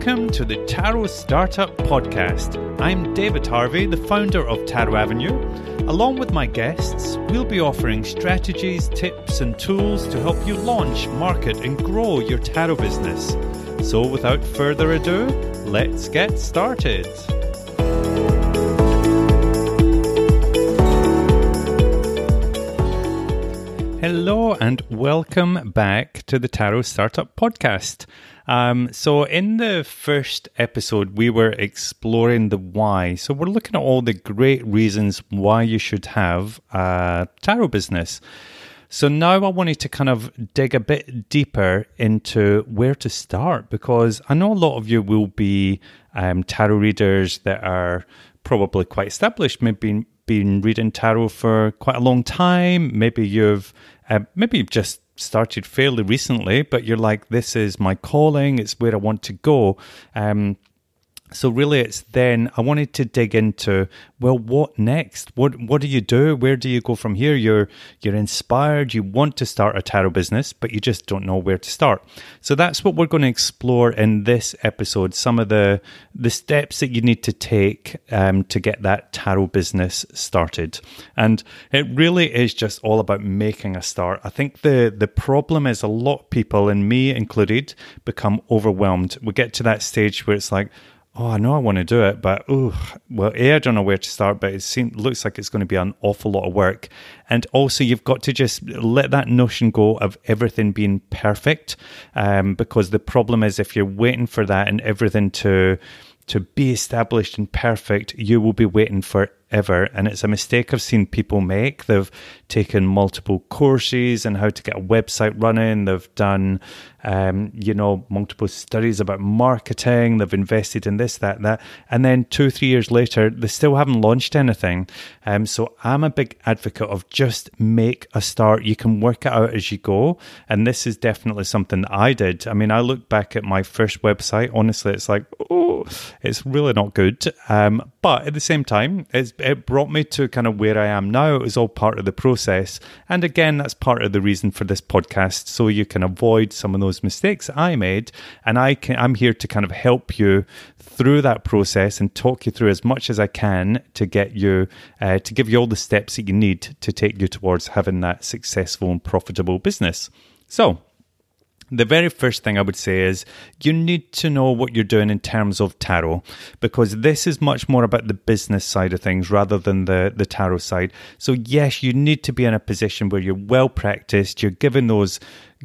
Welcome to the Tarot Startup Podcast. I'm David Harvey, the founder of Tarot Avenue. Along with my guests, we'll be offering strategies, tips, and tools to help you launch, market, and grow your tarot business. So, without further ado, let's get started. Hello, and welcome back to the Tarot Startup Podcast. Um, so, in the first episode, we were exploring the why. So, we're looking at all the great reasons why you should have a tarot business. So, now I wanted to kind of dig a bit deeper into where to start because I know a lot of you will be um, tarot readers that are probably quite established, maybe been reading tarot for quite a long time. Maybe you've uh, maybe you've just started fairly recently, but you're like, this is my calling, it's where I want to go. Um, so really it's then I wanted to dig into well what next? What what do you do? Where do you go from here? You're you're inspired. You want to start a tarot business but you just don't know where to start. So that's what we're going to explore in this episode some of the the steps that you need to take um, to get that tarot business started. And it really is just all about making a start. I think the the problem is a lot of people and me included become overwhelmed. We get to that stage where it's like oh, I know I want to do it, but oh, well, A, I don't know where to start, but it seems, looks like it's going to be an awful lot of work. And also, you've got to just let that notion go of everything being perfect, um, because the problem is if you're waiting for that and everything to to be established and perfect, you will be waiting forever. And it's a mistake I've seen people make. They've taken multiple courses and how to get a website running. They've done, um, you know, multiple studies about marketing. They've invested in this, that, that. And then two, three years later, they still haven't launched anything. Um, so I'm a big advocate of just make a start. You can work it out as you go. And this is definitely something that I did. I mean, I look back at my first website. Honestly, it's like, oh, it's really not good. Um, but at the same time, it brought me to kind of where I am now. It was all part of the process process. And again, that's part of the reason for this podcast, so you can avoid some of those mistakes I made. And I can, I'm here to kind of help you through that process and talk you through as much as I can to get you, uh, to give you all the steps that you need to take you towards having that successful and profitable business. So, the very first thing I would say is you need to know what you're doing in terms of tarot because this is much more about the business side of things rather than the, the tarot side. So, yes, you need to be in a position where you're well practiced, you're given those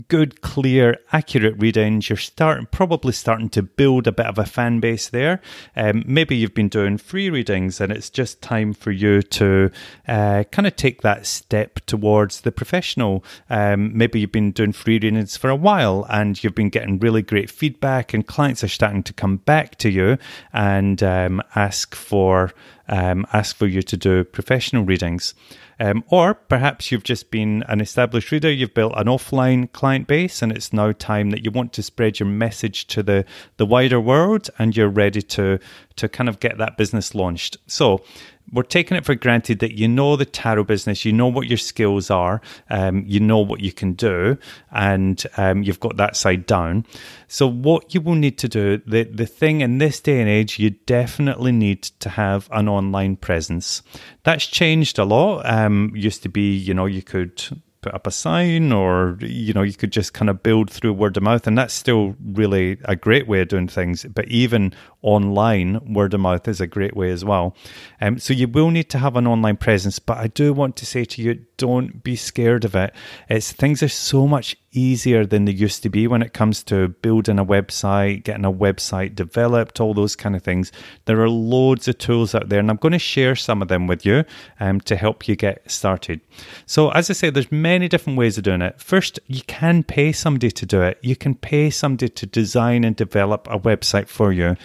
good, clear, accurate readings. You're starting, probably starting to build a bit of a fan base there. Um, maybe you've been doing free readings and it's just time for you to uh, kind of take that step towards the professional. Um, maybe you've been doing free readings for a while and you've been getting really great feedback, and clients are starting to come back to you and um, ask for um, ask for you to do professional readings. Um, or perhaps you've just been an established reader, you've built an offline client base, and it's now time that you want to spread your message to the, the wider world and you're ready to, to kind of get that business launched. So, we're taking it for granted that you know the tarot business, you know what your skills are, um, you know what you can do, and um, you've got that side down. So, what you will need to do, the, the thing in this day and age, you definitely need to have an online presence. That's changed a lot. Um, used to be, you know, you could put up a sign or you know you could just kind of build through word of mouth and that's still really a great way of doing things but even online word of mouth is a great way as well um, so you will need to have an online presence but i do want to say to you don't be scared of it it's things are so much easier than they used to be when it comes to building a website, getting a website developed, all those kind of things. There are loads of tools out there, and I'm going to share some of them with you um, to help you get started. So, as I say, there's many different ways of doing it. First, you can pay somebody to do it. You can pay somebody to design and develop a website for you.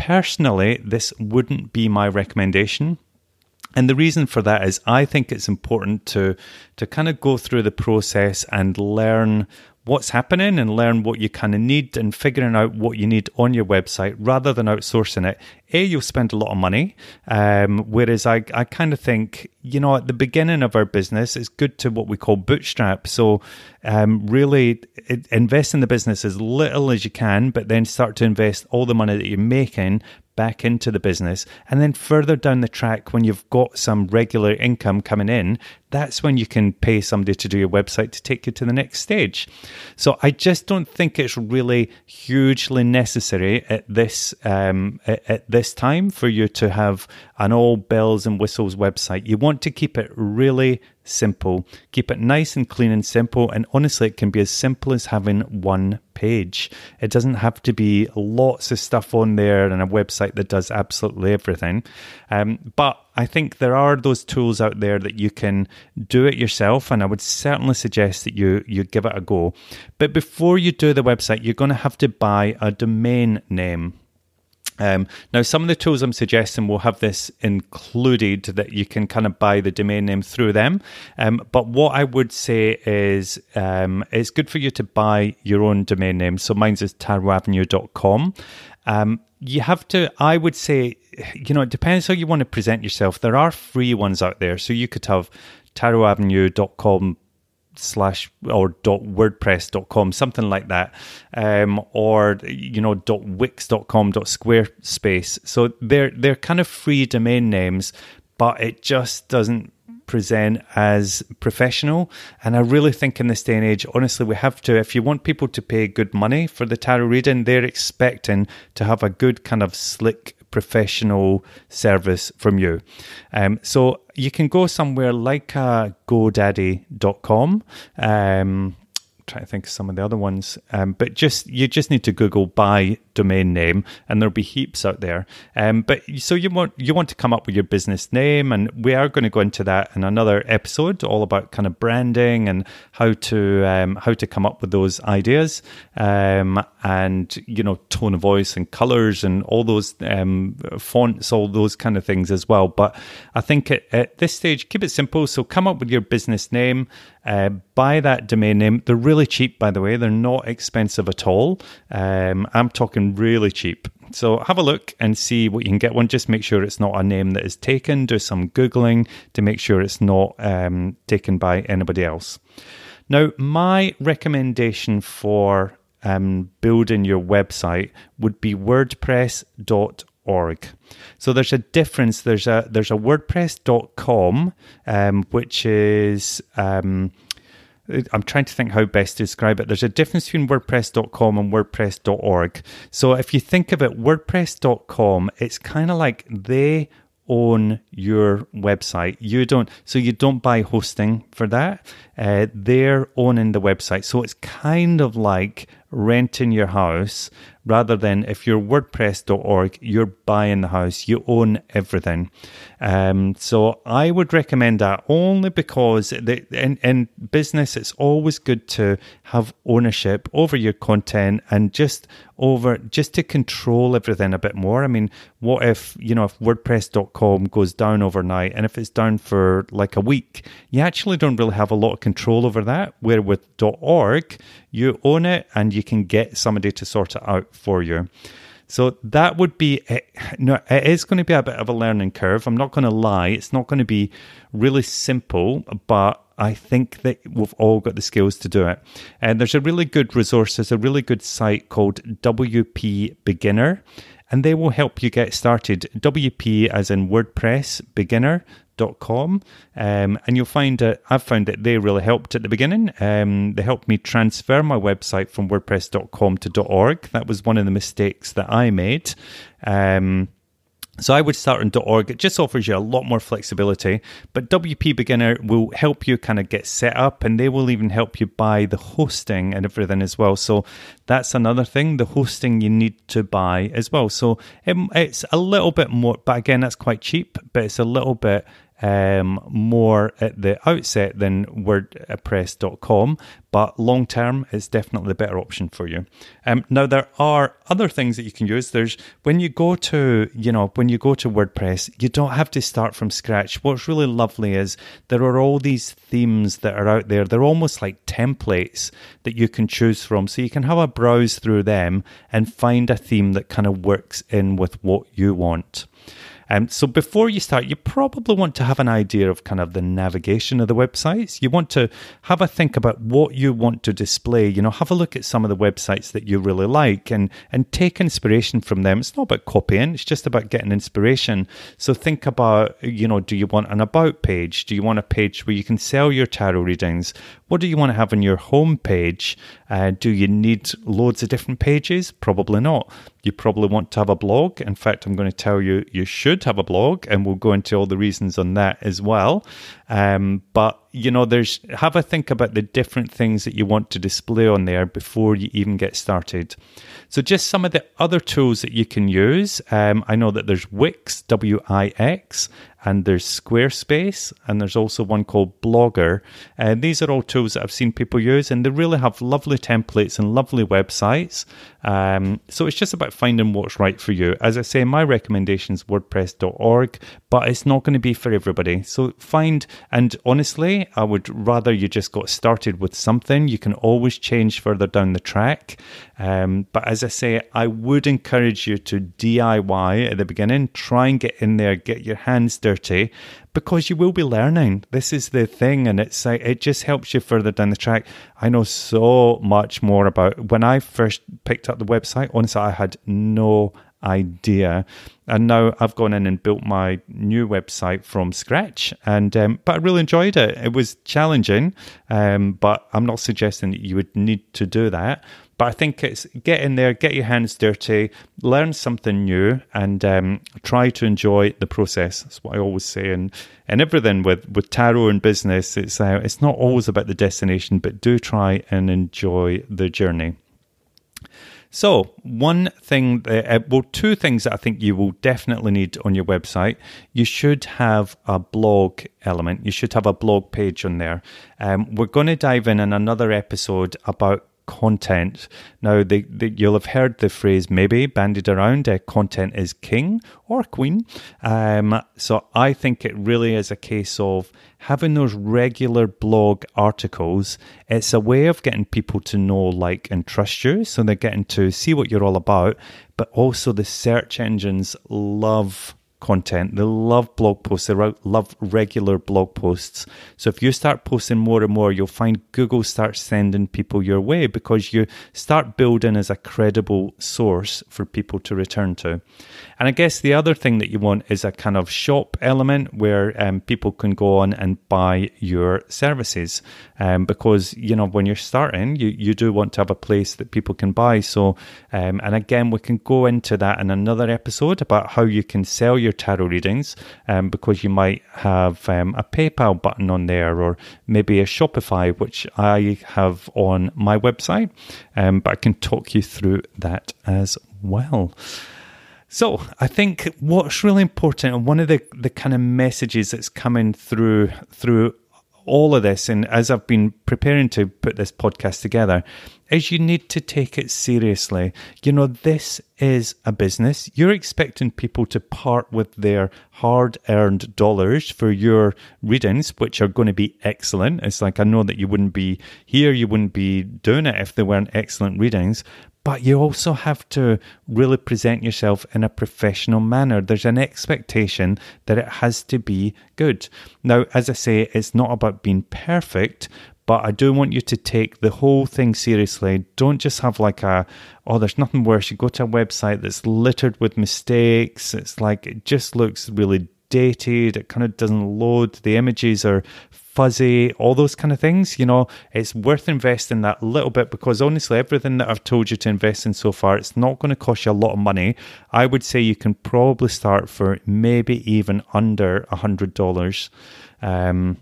Personally, this wouldn't be my recommendation. And the reason for that is I think it's important to to kind of go through the process and learn what's happening and learn what you kind of need and figuring out what you need on your website rather than outsourcing it. A, you'll spend a lot of money. Um, whereas I, I kind of think, you know, at the beginning of our business, it's good to what we call bootstrap. So, um, really it, invest in the business as little as you can, but then start to invest all the money that you're making back into the business. And then further down the track, when you've got some regular income coming in, that's when you can pay somebody to do your website to take you to the next stage. So I just don't think it's really hugely necessary at this um, at, at this time for you to have an all bells and whistles website. You want to keep it really simple. Keep it nice and clean and simple. And honestly, it can be as simple as having one page. It doesn't have to be lots of stuff on there and a website that does absolutely everything. Um, but I think there are those tools out there that you can do it yourself, and I would certainly suggest that you you give it a go. But before you do the website, you're going to have to buy a domain name. Um, now, some of the tools I'm suggesting will have this included that you can kind of buy the domain name through them. Um, but what I would say is um, it's good for you to buy your own domain name. So mine's is tarotavenue.com. Um, you have to, I would say, you know, it depends how you want to present yourself. There are free ones out there. So you could have tarotavenue.com slash or dot wordpress.com something like that. Um, or you know dot wix.com dot squarespace. So they're they're kind of free domain names but it just doesn't present as professional. And i really think in this day and age honestly we have to if you want people to pay good money for the tarot reading they're expecting to have a good kind of slick professional service from you. Um, so you can go somewhere like uh, GoDaddy.com. Um, trying to think of some of the other ones, um, but just you just need to Google buy domain name, and there'll be heaps out there. Um, but so you want you want to come up with your business name, and we are going to go into that in another episode, all about kind of branding and how to um, how to come up with those ideas, um, and you know tone of voice and colors and all those um, fonts, all those kind of things as well. But I think at, at this stage, keep it simple. So come up with your business name. Uh, buy that domain name. They're really cheap, by the way. They're not expensive at all. Um, I'm talking really cheap. So have a look and see what you can get one. Just make sure it's not a name that is taken. Do some Googling to make sure it's not um, taken by anybody else. Now, my recommendation for um, building your website would be WordPress.org. So there's a difference. There's a there's a WordPress.com, um, which is um, I'm trying to think how best to describe it. There's a difference between WordPress.com and WordPress.org. So if you think of it, WordPress.com, it's kind of like they own your website. You don't, so you don't buy hosting for that. Uh, they're owning the website. So it's kind of like renting your house rather than if you're WordPress.org, you're buying the house, you own everything. Um, so I would recommend that only because the, in, in business, it's always good to have ownership over your content and just over just to control everything a bit more. I mean, what if, you know, if WordPress.com goes down overnight and if it's down for like a week, you actually don't really have a lot of control over that. Where with .org, you own it and you can get somebody to sort it out for you. So that would be it. No, it is going to be a bit of a learning curve. I'm not going to lie. It's not going to be really simple, but I think that we've all got the skills to do it. And there's a really good resource. There's a really good site called WP Beginner, and they will help you get started. WP as in WordPress Beginner com, um, and you'll find that I've found that they really helped at the beginning. Um, they helped me transfer my website from WordPress.com to .org. That was one of the mistakes that I made. Um, so I would start on .org. It just offers you a lot more flexibility. But WP Beginner will help you kind of get set up, and they will even help you buy the hosting and everything as well. So that's another thing. The hosting you need to buy as well. So it, it's a little bit more, but again, that's quite cheap. But it's a little bit um, more at the outset than WordPress.com, but long term it's definitely the better option for you. Um, now there are other things that you can use. There's when you go to you know when you go to WordPress, you don't have to start from scratch. What's really lovely is there are all these themes that are out there. They're almost like templates that you can choose from, so you can have a browse through them and find a theme that kind of works in with what you want. Um, so before you start, you probably want to have an idea of kind of the navigation of the websites. You want to have a think about what you want to display. You know, have a look at some of the websites that you really like and and take inspiration from them. It's not about copying; it's just about getting inspiration. So think about, you know, do you want an about page? Do you want a page where you can sell your tarot readings? What do you want to have on your home page? Uh, do you need loads of different pages? Probably not. You probably want to have a blog. In fact, I'm going to tell you you should have a blog, and we'll go into all the reasons on that as well. Um, but you know, there's have a think about the different things that you want to display on there before you even get started. So, just some of the other tools that you can use. Um, I know that there's Wix, W I X, and there's Squarespace, and there's also one called Blogger. And uh, these are all tools that I've seen people use, and they really have lovely templates and lovely websites. Um, so it's just about finding what's right for you. As I say, my recommendation is WordPress.org, but it's not going to be for everybody. So find, and honestly, I would rather you just got started with something. You can always change further down the track. Um, but as I say, I would encourage you to DIY at the beginning. Try and get in there, get your hands dirty, because you will be learning. This is the thing, and it's like it just helps you further down the track. I know so much more about when I first picked up the website. Honestly, I had no idea. And now I've gone in and built my new website from scratch. And um, but I really enjoyed it. It was challenging, um, but I'm not suggesting that you would need to do that. But I think it's get in there, get your hands dirty, learn something new, and um, try to enjoy the process. That's what I always say. And and everything with with tarot and business, it's uh, it's not always about the destination, but do try and enjoy the journey. So, one thing, uh, well, two things that I think you will definitely need on your website. You should have a blog element. You should have a blog page on there. Um, we're going to dive in in another episode about content. Now, the, the, you'll have heard the phrase maybe bandied around uh, content is king or queen. Um, so I think it really is a case of having those regular blog articles. It's a way of getting people to know, like, and trust you. So they're getting to see what you're all about. But also, the search engines love content. They love blog posts. They love regular blog posts. So if you start posting more and more, you'll find Google starts sending people your way because you start building as a credible source for people to return to. And I guess the other thing that you want is a kind of shop element where um, people can go on and buy your services. Um, because, you know, when you're starting, you, you do want to have a place that people can buy. So, um, and again, we can go into that in another episode about how you can sell your tarot readings um, because you might have um, a PayPal button on there or maybe a Shopify, which I have on my website. Um, but I can talk you through that as well. So I think what's really important, and one of the, the kind of messages that's coming through through all of this, and as I've been preparing to put this podcast together, is you need to take it seriously. You know, this is a business. You're expecting people to part with their hard earned dollars for your readings, which are going to be excellent. It's like I know that you wouldn't be here, you wouldn't be doing it if they weren't excellent readings but you also have to really present yourself in a professional manner. There's an expectation that it has to be good. Now, as I say, it's not about being perfect, but I do want you to take the whole thing seriously. Don't just have like a, oh, there's nothing worse. You go to a website that's littered with mistakes. It's like, it just looks really dated. It kind of doesn't load. The images are fuzzy, all those kind of things, you know, it's worth investing that little bit because honestly, everything that I've told you to invest in so far, it's not going to cost you a lot of money. I would say you can probably start for maybe even under a hundred dollars. Um,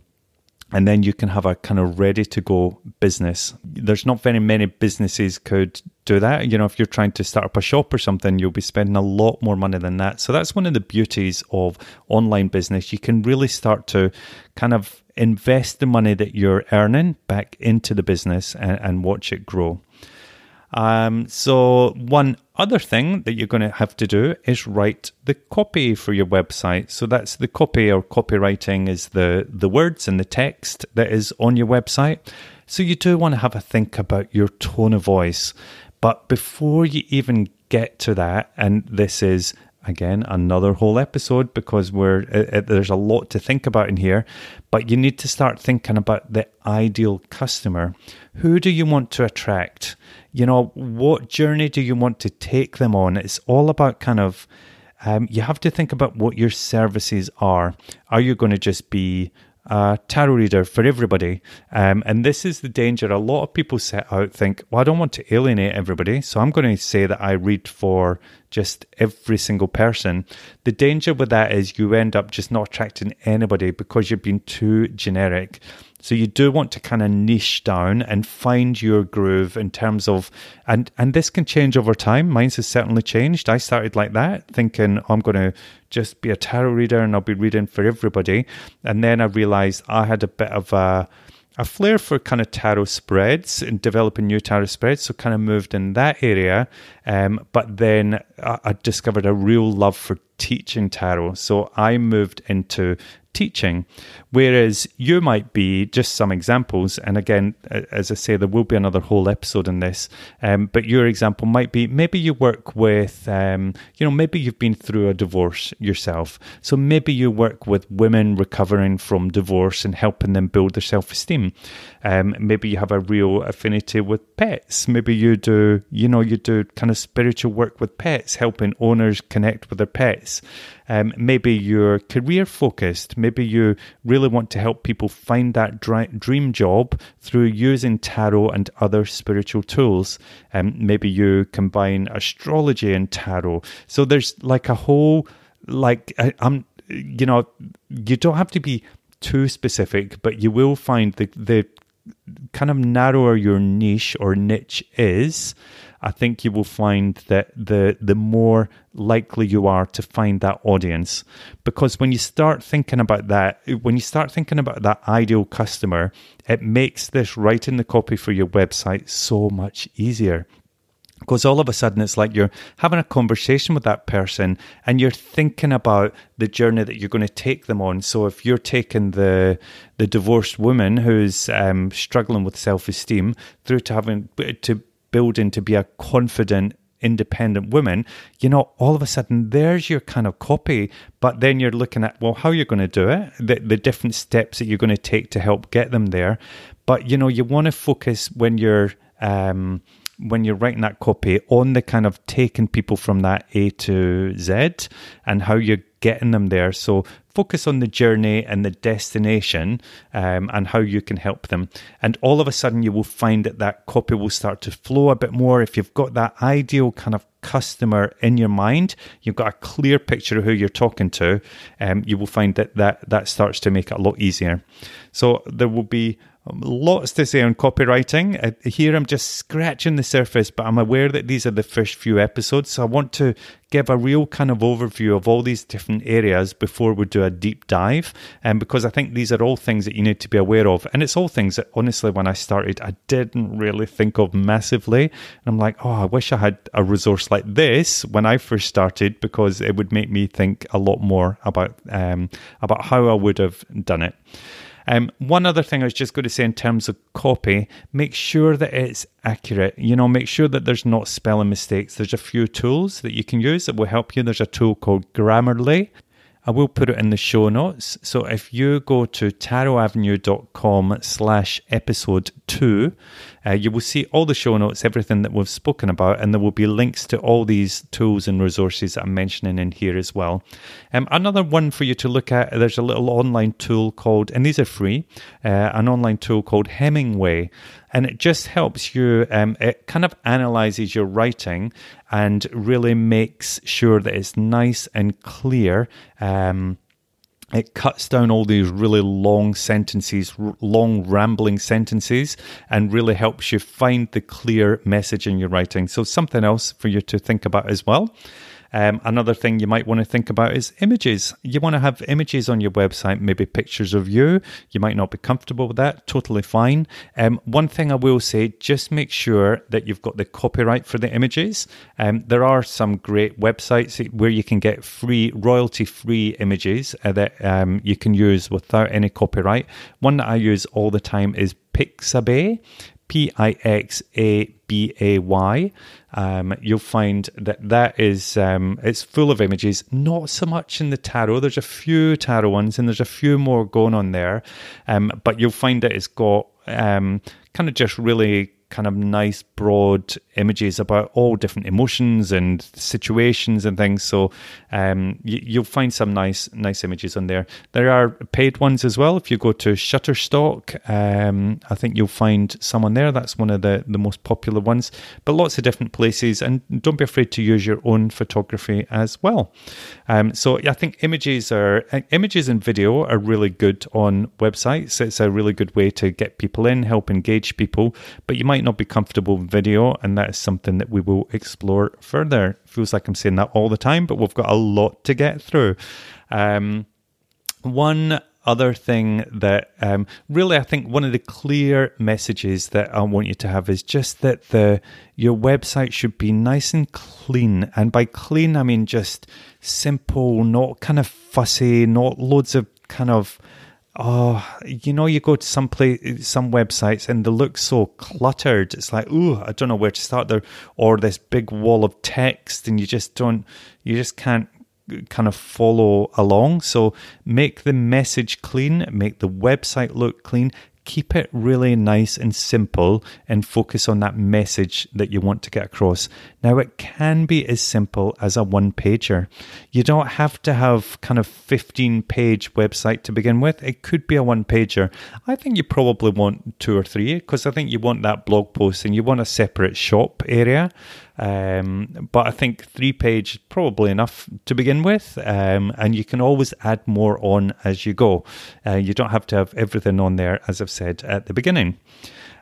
and then you can have a kind of ready to go business. There's not very many businesses could do that. You know, if you're trying to start up a shop or something, you'll be spending a lot more money than that. So that's one of the beauties of online business. You can really start to kind of invest the money that you're earning back into the business and, and watch it grow. Um, so, one other thing that you're going to have to do is write the copy for your website. So, that's the copy or copywriting is the, the words and the text that is on your website. So, you do want to have a think about your tone of voice. But before you even get to that, and this is again another whole episode because we're uh, there's a lot to think about in here but you need to start thinking about the ideal customer. Who do you want to attract? You know what journey do you want to take them on? It's all about kind of um, you have to think about what your services are. Are you going to just be a tarot reader for everybody. Um, and this is the danger. A lot of people set out think, well, I don't want to alienate everybody, so I'm going to say that I read for just every single person. The danger with that is you end up just not attracting anybody because you've been too generic. So you do want to kind of niche down and find your groove in terms of and and this can change over time. Mine's has certainly changed. I started like that, thinking I'm going to just be a tarot reader and I'll be reading for everybody. And then I realized I had a bit of a a flair for kind of tarot spreads and developing new tarot spreads, so kind of moved in that area. Um, but then I, I discovered a real love for teaching tarot, so I moved into teaching. Whereas you might be just some examples, and again, as I say, there will be another whole episode in this. Um, but your example might be maybe you work with, um, you know, maybe you've been through a divorce yourself. So maybe you work with women recovering from divorce and helping them build their self esteem. Um, maybe you have a real affinity with pets. Maybe you do, you know, you do kind of spiritual work with pets, helping owners connect with their pets. Um, maybe you're career focused. Maybe you really want to help people find that dream job through using tarot and other spiritual tools. Um, maybe you combine astrology and tarot. So there's like a whole, like, I, I'm, you know, you don't have to be too specific, but you will find the, the kind of narrower your niche or niche is, I think you will find that the the more likely you are to find that audience. Because when you start thinking about that, when you start thinking about that ideal customer, it makes this writing the copy for your website so much easier because all of a sudden it's like you're having a conversation with that person and you're thinking about the journey that you're going to take them on so if you're taking the the divorced woman who's um, struggling with self-esteem through to having to building to be a confident independent woman, you know, all of a sudden there's your kind of copy. But then you're looking at, well, how you're going to do it, the, the different steps that you're going to take to help get them there. But, you know, you want to focus when you're, um, when you're writing that copy on the kind of taking people from that A to Z and how you're getting them there. So focus on the journey and the destination um, and how you can help them. And all of a sudden, you will find that that copy will start to flow a bit more. If you've got that ideal kind of customer in your mind, you've got a clear picture of who you're talking to, um, you will find that, that that starts to make it a lot easier. So there will be Lots to say on copywriting. Uh, here I'm just scratching the surface, but I'm aware that these are the first few episodes. So I want to give a real kind of overview of all these different areas before we do a deep dive. And um, because I think these are all things that you need to be aware of. And it's all things that honestly, when I started, I didn't really think of massively. And I'm like, oh, I wish I had a resource like this when I first started because it would make me think a lot more about um, about how I would have done it. Um, one other thing I was just going to say in terms of copy, make sure that it's accurate. You know, make sure that there's not spelling mistakes. There's a few tools that you can use that will help you. There's a tool called Grammarly. I will put it in the show notes. So if you go to tarotavenue.com slash episode two, uh, you will see all the show notes, everything that we've spoken about, and there will be links to all these tools and resources that I'm mentioning in here as well. Um, another one for you to look at, there's a little online tool called, and these are free, uh, an online tool called Hemingway. And it just helps you, um, it kind of analyzes your writing and really makes sure that it's nice and clear. Um, it cuts down all these really long sentences, r- long rambling sentences, and really helps you find the clear message in your writing. So, something else for you to think about as well. Um, another thing you might want to think about is images. You want to have images on your website, maybe pictures of you. You might not be comfortable with that, totally fine. Um, one thing I will say just make sure that you've got the copyright for the images. Um, there are some great websites where you can get free, royalty free images uh, that um, you can use without any copyright. One that I use all the time is Pixabay. P I X A B A Y. Um, you'll find that that is um, it's full of images. Not so much in the tarot. There's a few tarot ones, and there's a few more going on there. Um, but you'll find that it's got um, kind of just really kind of nice broad images about all different emotions and situations and things. So um, you, will find some nice nice images on there. There are paid ones as well. If you go to shutterstock um, i think you'll find some on there. That's one of the, the most popular ones but lots of different places. And don't be afraid to use your own photography as well. Um, so i think images are images and video are really good on websites. It's a really good way to get people in help engage people but you might not be comfortable video, and that is something that we will explore further. Feels like I'm saying that all the time, but we've got a lot to get through. Um, one other thing that um, really I think one of the clear messages that I want you to have is just that the your website should be nice and clean, and by clean I mean just simple, not kind of fussy, not loads of kind of oh, you know, you go to some place, some websites, and they look so cluttered. It's like, ooh, I don't know where to start there, or this big wall of text, and you just don't, you just can't kind of follow along. So make the message clean, make the website look clean, keep it really nice and simple and focus on that message that you want to get across. Now, it can be as simple as a one pager. You don't have to have kind of 15 page website to begin with. It could be a one pager. I think you probably want two or three because I think you want that blog post and you want a separate shop area. Um, but I think three page probably enough to begin with, um, and you can always add more on as you go. Uh, you don't have to have everything on there, as I've said at the beginning.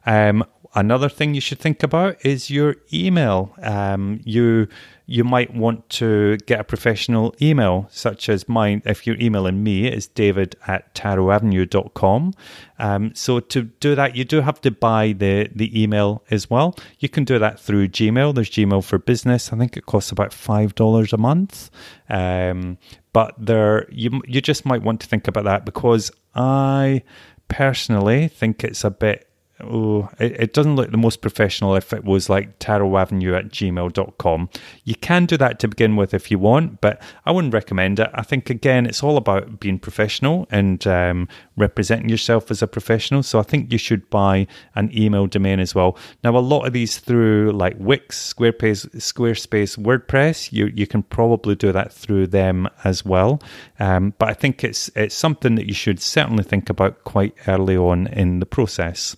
Um, another thing you should think about is your email. Um, you you might want to get a professional email, such as mine. If you're emailing me, it's david at tarotavenue.com. Um, so to do that, you do have to buy the, the email as well. You can do that through Gmail. There's Gmail for Business. I think it costs about $5 a month. Um, but there, you, you just might want to think about that because I personally think it's a bit oh, it, it, doesn't look the most professional if it was like tarotavenue at gmail.com. You can do that to begin with if you want, but I wouldn't recommend it. I think, again, it's all about being professional and um, representing yourself as a professional. So I think you should buy an email domain as well. Now, a lot of these through like Wix, Squarespace, Squarespace WordPress, you, you can probably do that through them as well. Um, but I think it's, it's something that you should certainly think about quite early on in the process.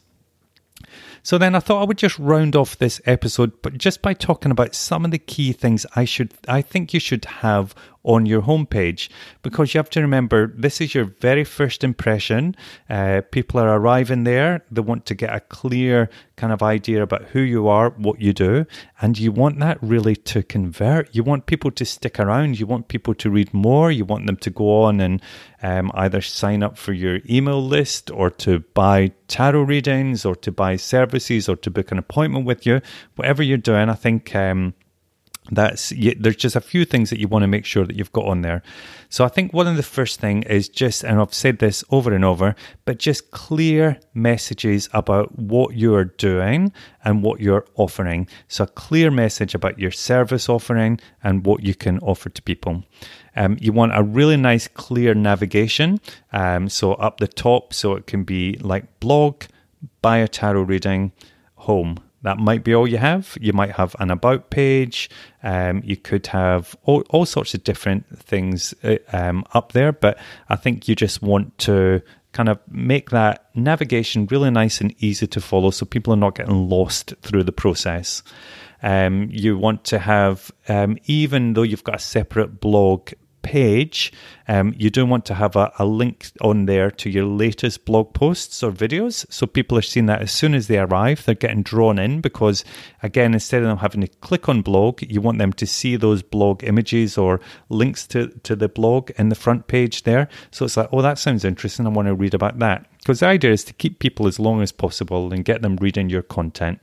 So then I thought I would just round off this episode, but just by talking about some of the key things I should, I think you should have on your homepage because you have to remember this is your very first impression. Uh, people are arriving there, they want to get a clear kind of idea about who you are, what you do, and you want that really to convert. You want people to stick around, you want people to read more, you want them to go on and um, either sign up for your email list or to buy tarot readings or to buy services or to book an appointment with you. Whatever you're doing, I think. Um, that's there's just a few things that you want to make sure that you've got on there. So i think one of the first thing is just and i've said this over and over but just clear messages about what you're doing and what you're offering. So a clear message about your service offering and what you can offer to people. Um, you want a really nice clear navigation um, so up the top so it can be like blog buy a tarot reading home that might be all you have. You might have an about page. Um, you could have all, all sorts of different things uh, um, up there, but I think you just want to kind of make that navigation really nice and easy to follow so people are not getting lost through the process. Um, you want to have, um, even though you've got a separate blog page, um, you do want to have a, a link on there to your latest blog posts or videos. So people are seeing that as soon as they arrive, they're getting drawn in because, again, instead of them having to click on blog, you want them to see those blog images or links to, to the blog in the front page there. So it's like, oh, that sounds interesting. I want to read about that. Because the idea is to keep people as long as possible and get them reading your content.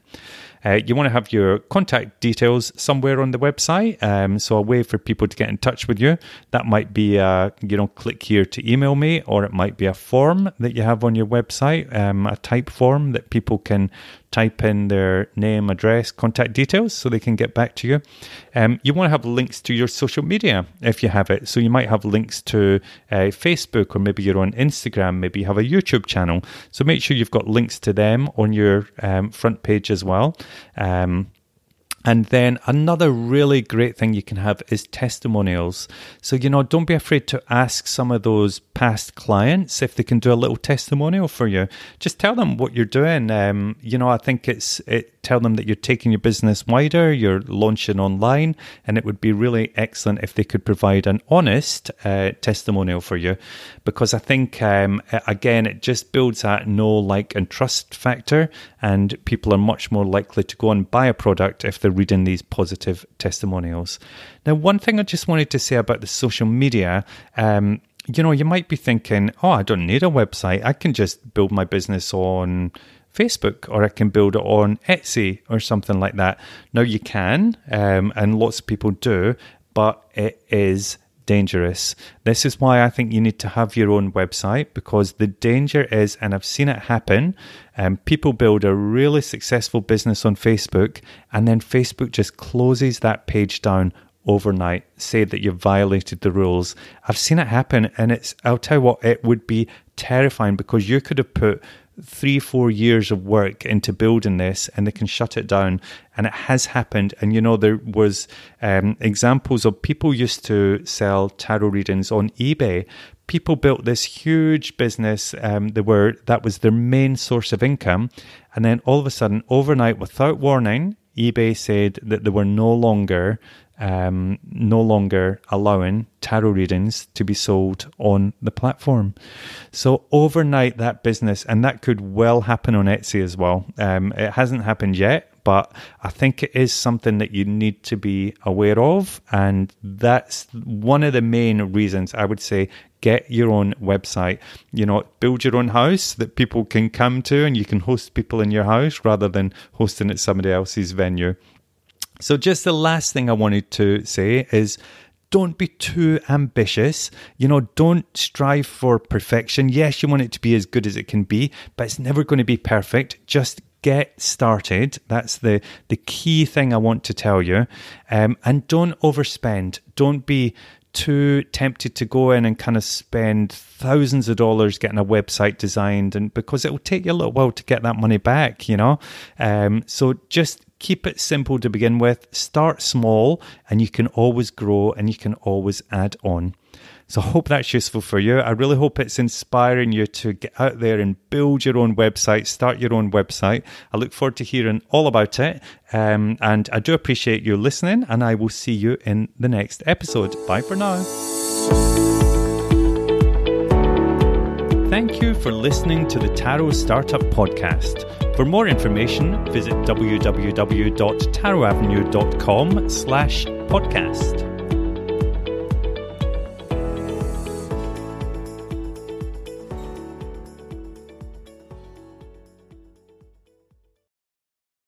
Uh, you want to have your contact details somewhere on the website. Um, so a way for people to get in touch with you. That might be, uh, you know, click here to email me, or it might be a form that you have on your website, um, a type form that people can type in their name, address, contact details so they can get back to you. Um, you want to have links to your social media if you have it. So you might have links to uh, Facebook or maybe you're on Instagram, maybe you have a YouTube channel. So make sure you've got links to them on your um, front page as well. Um, and then another really great thing you can have is testimonials. So, you know, don't be afraid to ask some of those past clients if they can do a little testimonial for you. Just tell them what you're doing. Um, you know, I think it's it tell them that you're taking your business wider, you're launching online, and it would be really excellent if they could provide an honest uh, testimonial for you. Because I think, um, again, it just builds that know, like, and trust factor, and people are much more likely to go and buy a product if they're reading these positive testimonials. Now, one thing I just wanted to say about the social media. Um, you know, you might be thinking, oh, I don't need a website. I can just build my business on Facebook or I can build it on Etsy or something like that. Now you can, um, and lots of people do, but it is dangerous. This is why I think you need to have your own website because the danger is, and I've seen it happen, um, people build a really successful business on Facebook and then Facebook just closes that page down overnight, say that you've violated the rules. I've seen it happen and it's, I'll tell you what, it would be terrifying because you could have put three, four years of work into building this and they can shut it down. And it has happened. And, you know, there was um, examples of people used to sell tarot readings on eBay. People built this huge business. Um, they were, that was their main source of income. And then all of a sudden, overnight, without warning, eBay said that they were no longer um, no longer allowing tarot readings to be sold on the platform. So overnight, that business, and that could well happen on Etsy as well. Um, it hasn't happened yet, but I think it is something that you need to be aware of. And that's one of the main reasons I would say get your own website. You know, build your own house that people can come to and you can host people in your house rather than hosting at somebody else's venue. So, just the last thing I wanted to say is don't be too ambitious. You know, don't strive for perfection. Yes, you want it to be as good as it can be, but it's never going to be perfect. Just get started. That's the the key thing I want to tell you. Um, and don't overspend. Don't be too tempted to go in and kind of spend thousands of dollars getting a website designed and because it will take you a little while to get that money back you know um, so just keep it simple to begin with, start small, and you can always grow and you can always add on. So I hope that's useful for you. I really hope it's inspiring you to get out there and build your own website, start your own website. I look forward to hearing all about it. Um, and I do appreciate you listening, and I will see you in the next episode. Bye for now. Thank you for listening to the Tarot Startup Podcast. For more information, visit www.tarotavenue.com slash podcast.